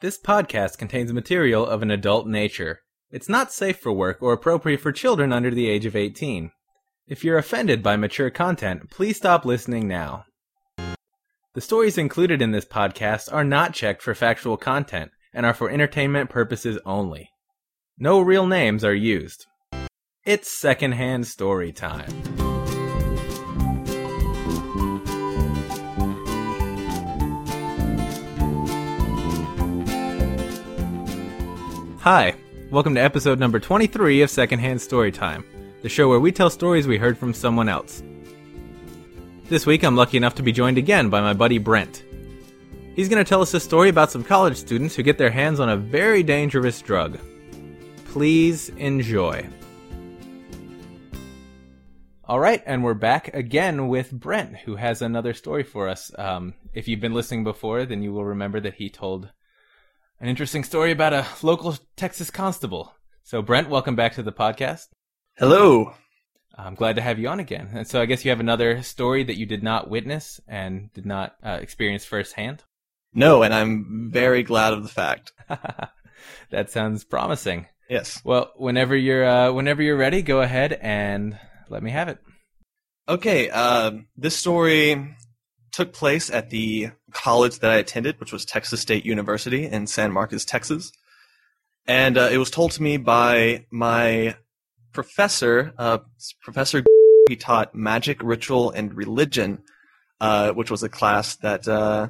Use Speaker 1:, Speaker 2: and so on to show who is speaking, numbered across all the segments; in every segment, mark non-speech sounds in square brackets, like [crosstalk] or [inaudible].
Speaker 1: This podcast contains material of an adult nature. It's not safe for work or appropriate for children under the age of 18. If you're offended by mature content, please stop listening now. The stories included in this podcast are not checked for factual content and are for entertainment purposes only. No real names are used. It's secondhand story time. Hi, welcome to episode number 23 of Secondhand Storytime, the show where we tell stories we heard from someone else. This week I'm lucky enough to be joined again by my buddy Brent. He's going to tell us a story about some college students who get their hands on a very dangerous drug. Please enjoy. All right, and we're back again with Brent, who has another story for us. Um, if you've been listening before, then you will remember that he told an interesting story about a local Texas constable. So, Brent, welcome back to the podcast.
Speaker 2: Hello.
Speaker 1: I'm glad to have you on again. And so, I guess you have another story that you did not witness and did not uh, experience firsthand.
Speaker 2: No, and I'm very glad of the fact. [laughs]
Speaker 1: that sounds promising.
Speaker 2: Yes.
Speaker 1: Well, whenever you're uh, whenever you're ready, go ahead and let me have it.
Speaker 2: Okay. Uh, this story took place at the college that I attended, which was Texas State University in San Marcos, Texas. And uh, it was told to me by my professor, uh, Professor. [laughs] He taught magic, ritual, and religion, uh, which was a class that, uh,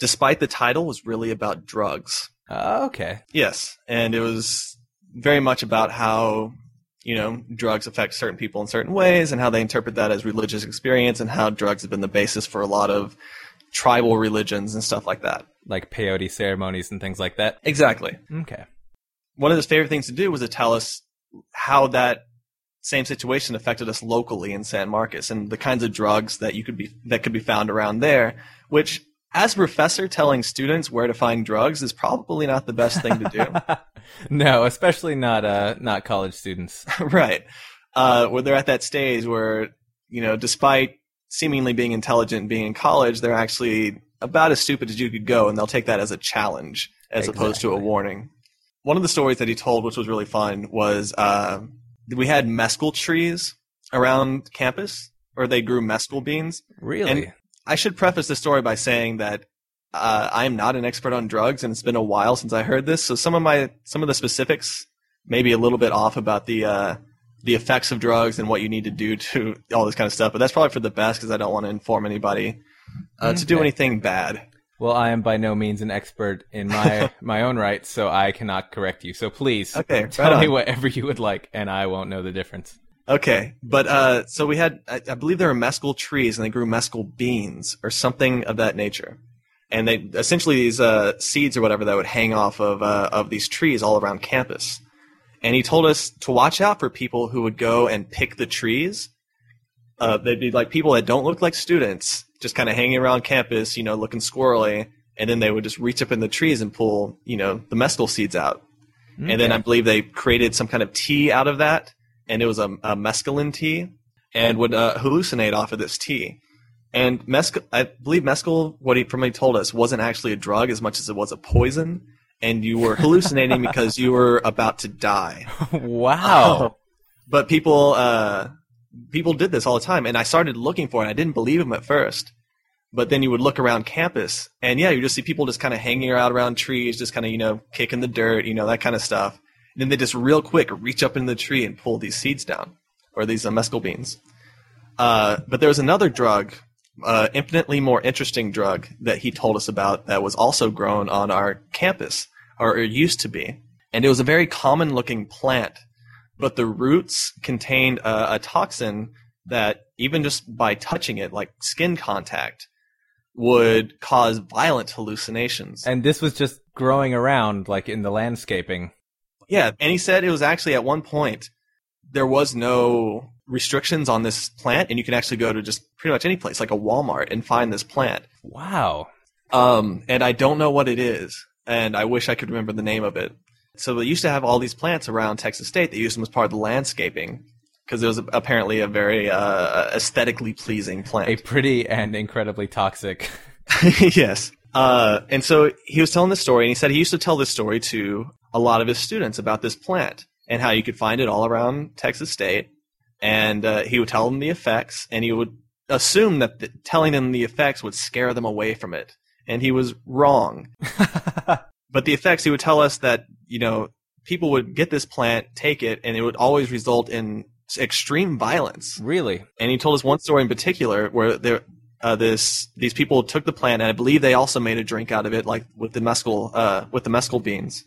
Speaker 2: despite the title, was really about drugs.
Speaker 1: Uh, okay.
Speaker 2: Yes, and it was very much about how you know drugs affect certain people in certain ways, and how they interpret that as religious experience, and how drugs have been the basis for a lot of tribal religions and stuff like that.
Speaker 1: Like peyote ceremonies and things like that.
Speaker 2: Exactly.
Speaker 1: Okay.
Speaker 2: One of his favorite things to do was to tell us how that same situation affected us locally in San Marcos and the kinds of drugs that you could be that could be found around there, which as a professor telling students where to find drugs is probably not the best thing to do. [laughs]
Speaker 1: no, especially not uh not college students. [laughs]
Speaker 2: right. Uh, where they're at that stage where, you know, despite seemingly being intelligent and being in college, they're actually about as stupid as you could go, and they'll take that as a challenge as
Speaker 1: Exactly.
Speaker 2: opposed to a warning. One of the stories that he told, which was really fun, was uh, we had mescal trees around campus, or they grew mescal beans.
Speaker 1: Really?
Speaker 2: And I should preface the story by saying that uh, I am not an expert on drugs, and it's been a while since I heard this. So some of my some of the specifics may be a little bit off about the uh, the effects of drugs and what you need to do to [laughs] all this kind of stuff. But that's probably for the best because I don't want to inform anybody uh, to do anything bad.
Speaker 1: well, I am by no means an expert in my [laughs] my own right, so I cannot correct you. So please
Speaker 2: Okay,
Speaker 1: tell
Speaker 2: right
Speaker 1: me whatever you would like, and I won't know the difference.
Speaker 2: Okay, but uh, so we had, I, I believe there were mescal trees, and they grew mescal beans or something of that nature, and they essentially these uh, seeds or whatever that would hang off of uh, of these trees all around campus. And he told us to watch out for people who would go and pick the trees. Uh, they'd be like people that don't look like students, just kind of hanging around campus, you know, looking squirrely, and then they would just reach up in the trees and pull, you know, the mescal seeds out. And then I believe they created some kind of tea out of that, and it was a, a mescaline tea, and would uh, hallucinate off of this tea. And mescal, I believe mescal, what he from what he told us, wasn't actually a drug as much as it was a poison, and you were hallucinating [laughs] because you were about to die.
Speaker 1: wow.
Speaker 2: But people, uh, people did this all the time, and I started looking for it. I didn't believe him at first, but then you would look around campus, and yeah, you just see people just kind of hanging out around trees, just kind of you know kicking the dirt, you know that kind of stuff. And then they just real quick reach up in the tree and pull these seeds down, or these uh, mescal beans. Uh, but there was another drug, uh, infinitely more interesting drug that he told us about that was also grown on our campus, or it used to be, and it was a very common-looking plant but the roots contained a, a toxin that even just by touching it, like skin contact, would cause violent hallucinations.
Speaker 1: And this was just growing around, like in the landscaping.
Speaker 2: Yeah, and he said it was actually at one point there was no restrictions on this plant, and you can actually go to just pretty much any place, like a Walmart, and find this plant.
Speaker 1: Wow.
Speaker 2: Um, and I don't know what it is, and I wish I could remember the name of it. So they used to have all these plants around Texas State. They used them as part of the landscaping because it was apparently a very uh, aesthetically pleasing plant.
Speaker 1: A pretty and incredibly toxic. [laughs]
Speaker 2: yes. Uh, and so he was telling this story, and he said he used to tell this story to a lot of his students about this plant and how you could find it all around Texas State. And uh, he would tell them the effects, and he would assume that the, telling them the effects would scare them away from it. And he was wrong. [laughs] but the effects, he would tell us that, you know, people would get this plant, take it, and it would always result in extreme violence.
Speaker 1: really?
Speaker 2: And he told us one story in particular where there, uh, this these people took the plant, and I believe they also made a drink out of it, like with the mescal, uh, with the mescal beans.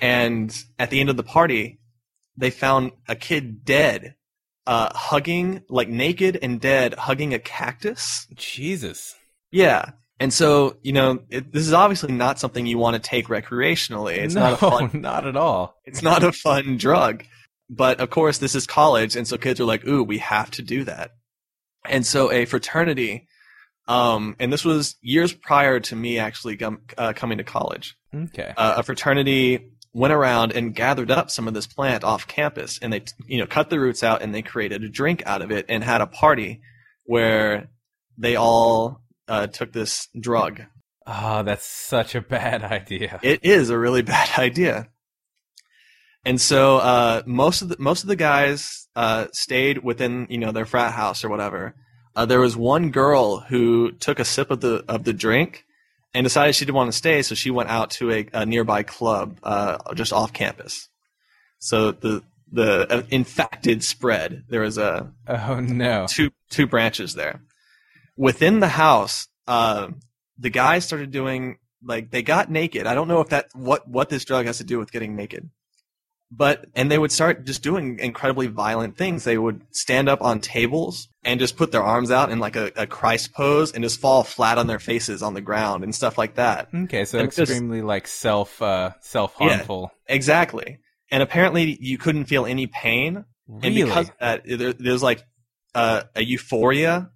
Speaker 2: And at the end of the party, they found a kid dead, uh, hugging, like naked and dead, hugging a cactus.
Speaker 1: Jesus.
Speaker 2: Yeah. And so, you know, it, this is obviously not something you want to take recreationally. It's
Speaker 1: no,
Speaker 2: not a fun [laughs]
Speaker 1: not at all.
Speaker 2: it's not a fun drug. But of course, this is college, and so kids are like, "Ooh, we have to do that." And so a fraternity, um, and this was years prior to me actually com- uh, coming to college.
Speaker 1: Okay.
Speaker 2: Uh, a fraternity went around and gathered up some of this plant off campus, and they, you know, cut the roots out and they created a drink out of it and had a party where they all uh, took this drug.
Speaker 1: Oh, that's such a bad [laughs] idea.
Speaker 2: It is a really [laughs] bad idea. And so uh, most of the most of the guys uh, stayed within you know their frat house or whatever. Uh, there was one girl who took a sip of the of the drink and decided she didn't want to stay, so she went out to a, a nearby club uh, just off campus. So the the uh, infected spread. There was a
Speaker 1: Oh no.
Speaker 2: two two branches there. Within the house, uh, the guys started doing like they got naked. I don't know if that what what this drug has to do with getting naked, but and they would start just doing incredibly violent things. They would stand up on tables and just put their arms out in like a, a Christ pose and just fall flat on their faces on the ground and stuff like that.
Speaker 1: Okay, so
Speaker 2: And just-
Speaker 1: extremely like self uh self harmful.
Speaker 2: Exactly. And apparently you couldn't feel any pain And
Speaker 1: Really?
Speaker 2: because of that, there, there's like uh, a euphoria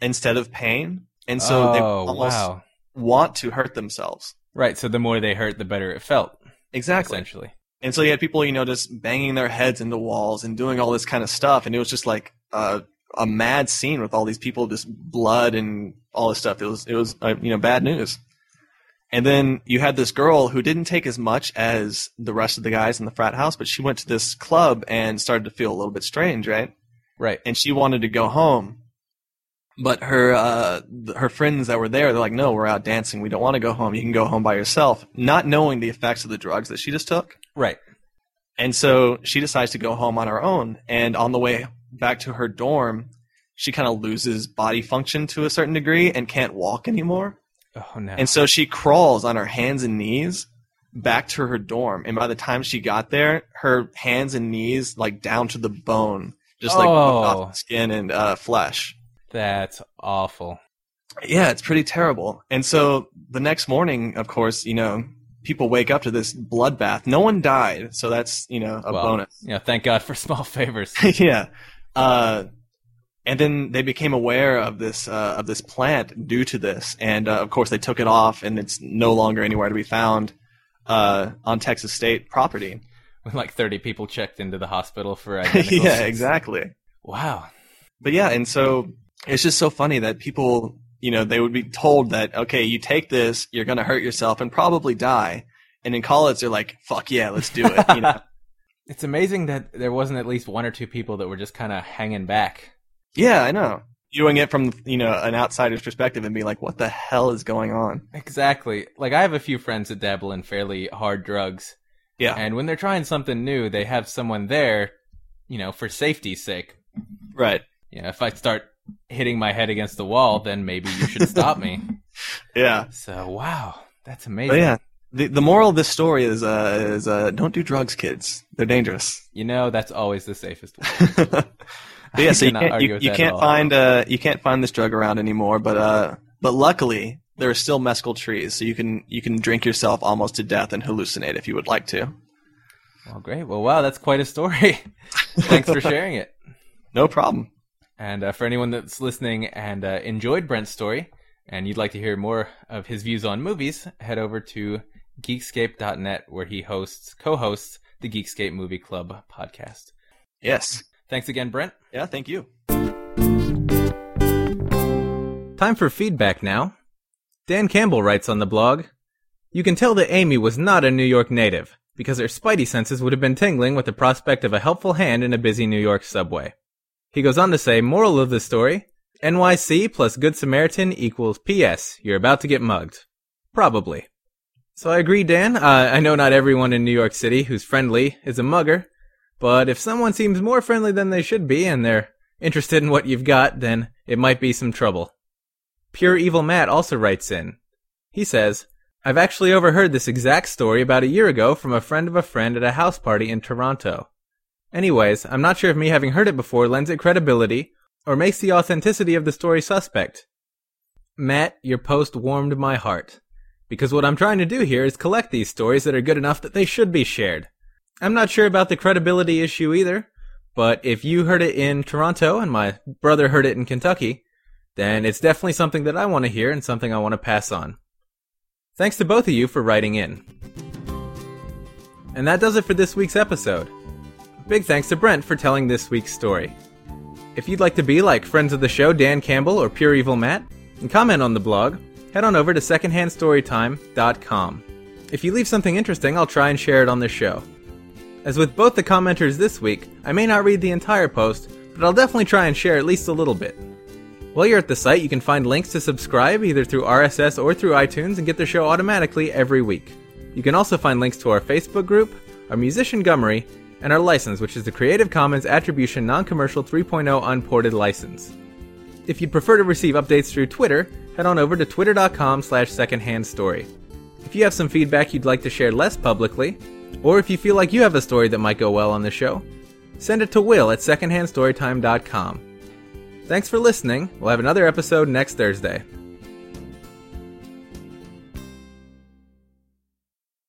Speaker 2: instead of pain, and so they
Speaker 1: oh
Speaker 2: almost
Speaker 1: wow.
Speaker 2: want to hurt themselves.
Speaker 1: Right, so the more they hurt, the better it felt.
Speaker 2: Exactly.
Speaker 1: Essentially.
Speaker 2: And so you had people, you know, just banging their heads into walls and doing all this kind of stuff, and it was just like a, a mad scene with all these people, just blood and all this stuff. It was, it was, uh, you know, bad news. And then you had this girl who didn't take as much as the rest of the guys in the frat house, but she went to this club and started to feel a little bit strange, right?
Speaker 1: Right.
Speaker 2: and she wanted to go home. But her uh, her friends that were there, they're like, "No, we're out dancing. We don't want to go home. You can go home by yourself." Not knowing the effects of the drugs that she just took,
Speaker 1: Right.
Speaker 2: and so she decides to go home on her own. And on the way back to her dorm, she kind of loses body function to a certain degree and can't walk anymore.
Speaker 1: Oh no.
Speaker 2: And so she crawls on her hands and knees back to her dorm. And by the time she got there, her hands and knees like down to the bone, just like
Speaker 1: Oh.
Speaker 2: off skin and uh, flesh.
Speaker 1: That's awful.
Speaker 2: Yeah, it's pretty terrible. And so the next morning, of course, you know, people wake up to this bloodbath. No one died, so that's you know a
Speaker 1: well,
Speaker 2: bonus.
Speaker 1: Know, thank God for [laughs] small favors. [laughs]
Speaker 2: yeah. Uh, and then they became aware of this uh, of this plant due to this, and uh, of course they took it off, and it's no longer anywhere to be found uh, on Texas State property.
Speaker 1: when like 30 people checked into the hospital for [laughs]
Speaker 2: yeah, exactly.
Speaker 1: Wow.
Speaker 2: But yeah, and so it's just so funny that people, you know, they would be told that okay, you take this, you're gonna hurt yourself and probably die. And in college, they're like, "Fuck yeah, let's do it." You know? [laughs]
Speaker 1: It's amazing that there wasn't at least one or two people that were just kind of hanging back.
Speaker 2: yeah, I know. Viewing it from you know an outsider's perspective and be like, "What the hell is going on?"
Speaker 1: Exactly. Like I have a few friends that dabble in fairly hard drugs,
Speaker 2: Yeah,
Speaker 1: and when they're trying something new, they have someone there, you know, for safety's sake.
Speaker 2: right.
Speaker 1: You know, if I start hitting my head against the wall, then maybe you should stop me. [laughs]
Speaker 2: Yeah,
Speaker 1: So, wow, that's amazing.
Speaker 2: but yeah. The the moral of this story is uh is uh don't do drugs, kids. They're dangerous.
Speaker 1: You know, that's always the safest way. [laughs]
Speaker 2: yeah, so you can't you, you can't find uh you can't find this drug around anymore. But uh but luckily there are still mescal trees, so you can you can drink yourself almost to death and hallucinate if you would like to.
Speaker 1: Well, great. Well, wow, that's quite a story. [laughs] Thanks for sharing it.
Speaker 2: No problem.
Speaker 1: And uh, for anyone that's listening and uh, enjoyed Brent's story, and you'd like to hear more of his views on movies, head over to geekscape.net where he hosts, co-hosts the Geekscape Movie Club podcast.
Speaker 2: Yes.
Speaker 1: Thanks again, Brent.
Speaker 2: Yeah. Thank you.
Speaker 1: Time for feedback now. Dan Campbell writes on the blog You can tell that Amy was not a New York native, because her spidey senses would have been tingling with the prospect of a helpful hand in a busy New York subway. He goes on to say, Moral of the story NYC plus Good Samaritan equals PS, you're about to get mugged. Probably. So I agree, Dan. Uh, I know not everyone in New York City who's friendly is a mugger, but if someone seems more friendly than they should be and they're interested in what you've got, then it might be some trouble. Pure Evil Matt also writes in. He says, I've actually overheard this exact story about a year ago from a friend of a friend at a house party in Toronto. Anyways, I'm not sure if me having heard it before lends it credibility or makes the authenticity of the story suspect. Matt, your post warmed my heart. Because what I'm trying to do here is collect these stories that are good enough that they should be shared. I'm not sure about the credibility issue either, but if you heard it in Toronto and my brother heard it in Kentucky, then it's definitely something that I want to hear and something I want to pass on. Thanks to both of you for writing in. And that does it for this week's episode. Big thanks to Brent for telling this week's story. If you'd like to be like friends of the show Dan Campbell or Pure Evil Matt and comment on the blog, head on over to secondhandstorytime.com. If you leave something interesting, I'll try and share it on the show. As with both the commenters this week, I may not read the entire post, but I'll definitely try and share at least a little bit. While you're at the site, you can find links to subscribe either through RSS or through iTunes and get the show automatically every week. You can also find links to our Facebook group, our musician Gummery, and our license, which is the Creative Commons Attribution Non-Commercial 3.0 Unported license. If you'd prefer to receive updates through Twitter, head on over to twitter.com slash secondhandstory. If you have some feedback you'd like to share less publicly, or if you feel like you have a story that might go well on the show, send it to will at secondhandstorytime.com. Thanks for listening. We'll have another episode next Thursday.